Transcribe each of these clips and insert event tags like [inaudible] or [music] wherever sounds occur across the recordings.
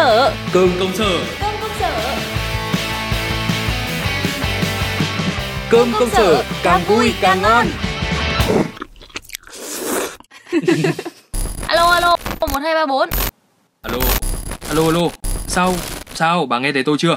sở Cơm công sở. Cơm công sở. Cơm công sở càng vui càng ngon. Alo alo 1234 Alo Alo alo. Sao Sao bà nghe thấy tôi chưa?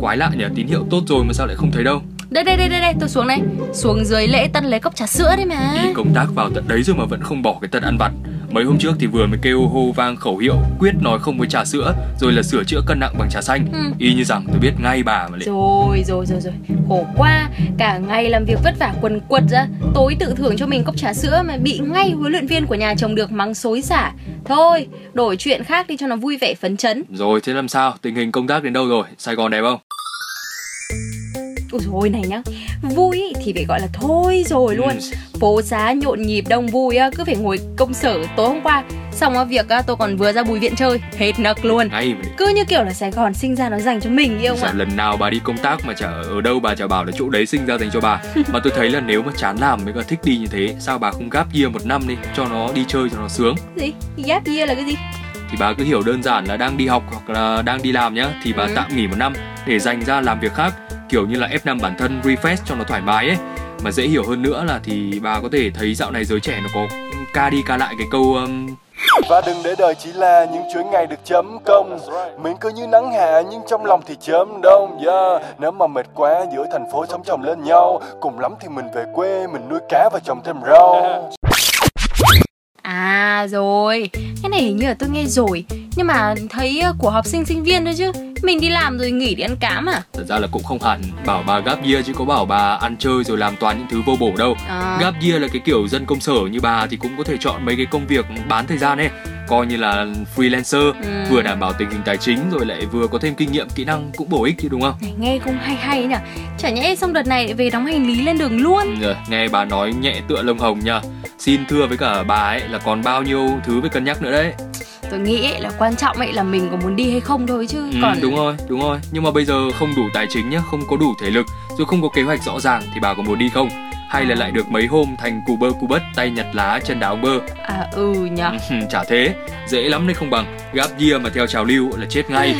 Quái lạ nhỉ Tín hiệu tốt rồi mà sao lại không thấy đâu. Đây đây đây đây, đây. tôi xuống đây Xuống dưới lễ tân lấy cốc trà sữa đấy mà. Đi công tác vào tận đấy rồi mà vẫn không bỏ cái tật ăn vặt Mấy hôm trước thì vừa mới kêu hô vang khẩu hiệu Quyết nói không với trà sữa Rồi là sửa chữa cân nặng bằng trà xanh. Ừ. Y như rằng tôi biết ngay bà mà lại Rồi rồi rồi rồi. Khổ quá. Cả ngày làm việc vất vả quần quật ra. Tối tự thưởng cho mình cốc trà sữa Mà bị ngay huấn luyện viên của nhà chồng được mắng xối xả. Thôi đổi chuyện khác đi cho nó vui vẻ phấn chấn. Rồi thế làm sao? Tình hình công tác đến đâu rồi? Sài Gòn đẹp không Ôi rồi này nhá. Vui ý thì phải gọi là thôi rồi luôn. Ừ. Phố xá nhộn nhịp đông vui á Cứ phải ngồi công sở tối hôm qua. Xong á việc á tôi còn vừa ra bùi viện chơi Hết nấc luôn. Ngay mà Cứ như kiểu là Sài Gòn sinh ra nó dành cho mình yêu Dạ, ạ? lần nào bà đi công tác mà chả ở đâu bà chả bảo là chỗ đấy sinh ra dành cho bà. [laughs] Mà tôi thấy là nếu mà chán làm mới cả thích đi như thế Sao bà không gap year một năm đi Cho nó đi chơi cho nó sướng? Gì? Gap year là cái gì? Thì bà cứ hiểu đơn giản là đang đi học hoặc là đang đi làm nhá Thì bà Ừ. tạm nghỉ một năm để dành ra làm việc khác Kiểu như là F5 bản thân refresh cho nó thoải mái ấy. Mà dễ hiểu hơn nữa là thì bà có thể thấy dạo này giới trẻ nó có ca đi ca lại cái câu um, Và đừng để đời chỉ là những chuỗi ngày được chấm công. Miệng cứ như nắng hạ nhưng trong lòng thì chớm đông yeah. Nếu mà mệt quá giữa thành phố sống chồng lên nhau. Cùng lắm thì mình về quê mình nuôi cá và trồng thêm rau. À rồi. Cái này hình như là tôi nghe rồi Nhưng mà thấy ờ, của học sinh sinh viên thôi chứ. Mình đi làm rồi nghỉ đi ăn cám à? Thật ra là cũng không hẳn. Bảo bà gap year chứ có bảo bà ăn chơi rồi làm toàn những thứ vô bổ đâu. À. Gap year là cái kiểu dân công sở như bà thì cũng có thể chọn mấy cái công việc bán thời gian ấy. Coi như là freelancer Ừ. Vừa đảm bảo tình hình tài chính rồi lại vừa có thêm kinh nghiệm kỹ năng cũng bổ ích chứ đúng không? Này, nghe cũng hay hay nhỉ Chả nhẽ xong đợt này về đóng hành lý lên đường luôn. Ừ, nghe bà nói nhẹ tựa lông hồng nha. Xin thưa với cả bà ấy là còn bao nhiêu thứ phải cân nhắc nữa đấy Tôi nghĩ ấy là quan trọng ấy là mình có muốn đi hay không thôi chứ. Ừ, Còn Đúng rồi, đúng rồi. Nhưng mà bây giờ không đủ tài chính nhá, không có đủ thể lực Rồi không có kế hoạch rõ ràng thì bà có muốn đi không? Hay là lại được mấy hôm thành cù bơ cù bất tay nhặt lá chân đá ông bơ? À ừ nhỉ Ừ, Chả thế, dễ lắm đấy không bằng. Gap year mà theo trào lưu là chết ngay.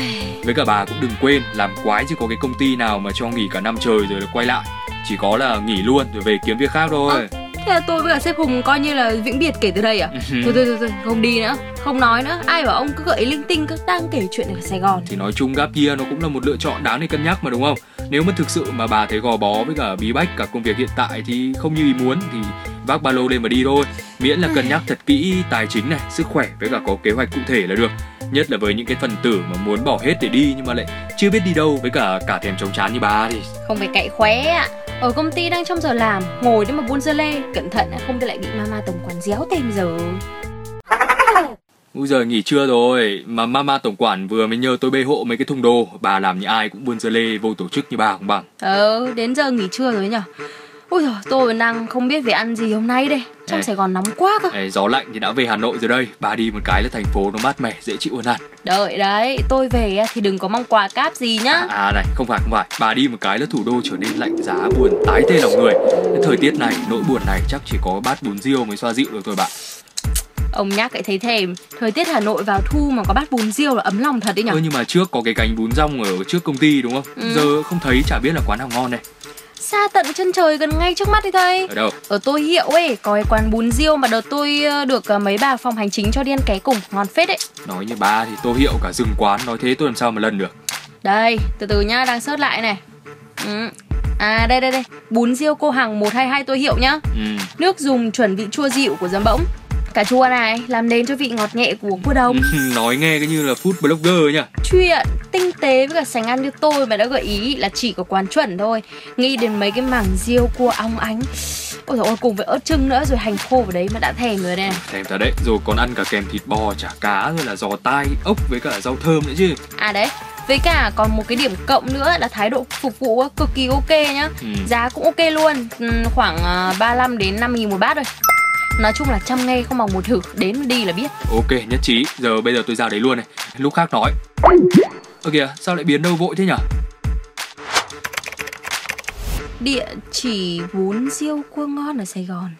Với cả bà cũng đừng quên Làm quái chứ có cái công ty nào mà cho nghỉ cả năm trời rồi là quay lại. Chỉ có là nghỉ luôn rồi về kiếm việc khác thôi Thế là tôi với cả sếp Hùng coi như là vĩnh biệt kể từ đây à? Thôi thôi thôi, thôi không đi nữa. Không nói nữa. Ai bảo ông cứ gợi ý linh tinh cứ đang kể chuyện ở Sài Gòn. Thì nói chung gap year nó cũng là một lựa chọn đáng để cân nhắc mà đúng không? Nếu mà thực sự mà bà thấy gò bó với cả bí bách cả công việc hiện tại Thì không như ý muốn thì vác ba lô lên mà đi thôi. Miễn là cân nhắc thật kỹ tài chính này, sức khỏe với cả có kế hoạch cụ thể là được. Nhất là với những cái phần tử mà muốn bỏ hết để đi nhưng mà lại chưa biết đi đâu với cả cả thèm chống chán như bà thì Không phải cậy khóe ạ Ở công ty đang trong giờ làm Ngồi đấy mà buôn dơ lê. Cẩn thận không thì lại bị mama tổng quản déo tên giờ. Bây giờ nghỉ trưa rồi mà mama tổng quản vừa mới nhờ tôi bê hộ mấy cái thùng đồ. Bà làm như ai cũng buôn dơ lê vô tổ chức như bà không bằng Ờ đến giờ nghỉ trưa rồi nhở Ôi giời tôi đang không biết về ăn gì hôm nay đây. Trong Ê. Sài Gòn nóng quá cơ. Ê, gió lạnh thì đã về Hà Nội rồi đây. Bà đi một cái là thành phố nó mát mẻ dễ chịu hơn hẳn. Đợi đấy tôi về thì đừng có mong quà cáp gì nhá. À này không phải không phải. Bà đi một cái là thủ đô trở nên lạnh giá buồn tái tê lòng người. Thời tiết này nỗi buồn này chắc chỉ có bát bún riêu mới xoa dịu được thôi bạn. Ông nhắc lại thấy thèm. Thời tiết Hà Nội vào thu mà có bát bún riêu là ấm lòng thật đấy nhở ơ nhưng mà trước có cái cánh bún rong ở trước công ty đúng không? Ừ. giờ không thấy chả biết là quán nào ngon này Xa tận chân trời gần ngay trước mắt đi thầy. Ở đâu? Ở tôi hiệu ấy có cái quán bún riêu mà đợt tôi ờ, được ờ, mấy bà phòng hành chính cho đi ăn ké cùng Ngon phết đấy. Nói như bà thì tô hiệu cả rừng quán nói thế tôi làm sao mà lần được. Đây từ từ nhá đang search lại này. Ừ. À đây đây đây. Bún riêu cô Hằng 122 tôi hiệu nhá. Ừ. Nước dùng chuẩn vị chua dịu của giấm bỗng Cà chua này làm nền cho vị ngọt nhẹ của cua đồng [laughs] nói nghe cái như là food blogger nhá Chuyện tinh tế với cả sành ăn như tôi mà đã gợi ý là chỉ có quán chuẩn thôi. Nghĩ đến mấy cái mảng riêu cua ong ánh. Ôi dồi ôi cùng với ớt trưng nữa rồi hành khô vào đấy mà đã thèm rồi đây này thèm thật đấy rồi còn ăn cả kèm thịt bò chả cá rồi là giò tai ốc với cả rau thơm nữa chứ. À đấy với cả còn một cái điểm cộng nữa là thái độ phục vụ cực kỳ ok nhá. Ừ. Giá cũng ok luôn Ừm, Khoảng à, 35 đến 5 nghìn một bát rồi Nói chung là trăm nghe không bằng một thử Đến đi là biết. Ok nhất trí. Giờ bây giờ tôi ra đấy luôn này. Lúc khác nói. Ơ kìa sao lại biến đâu vội thế nhở? Địa chỉ bún riêu cua ngon ở Sài Gòn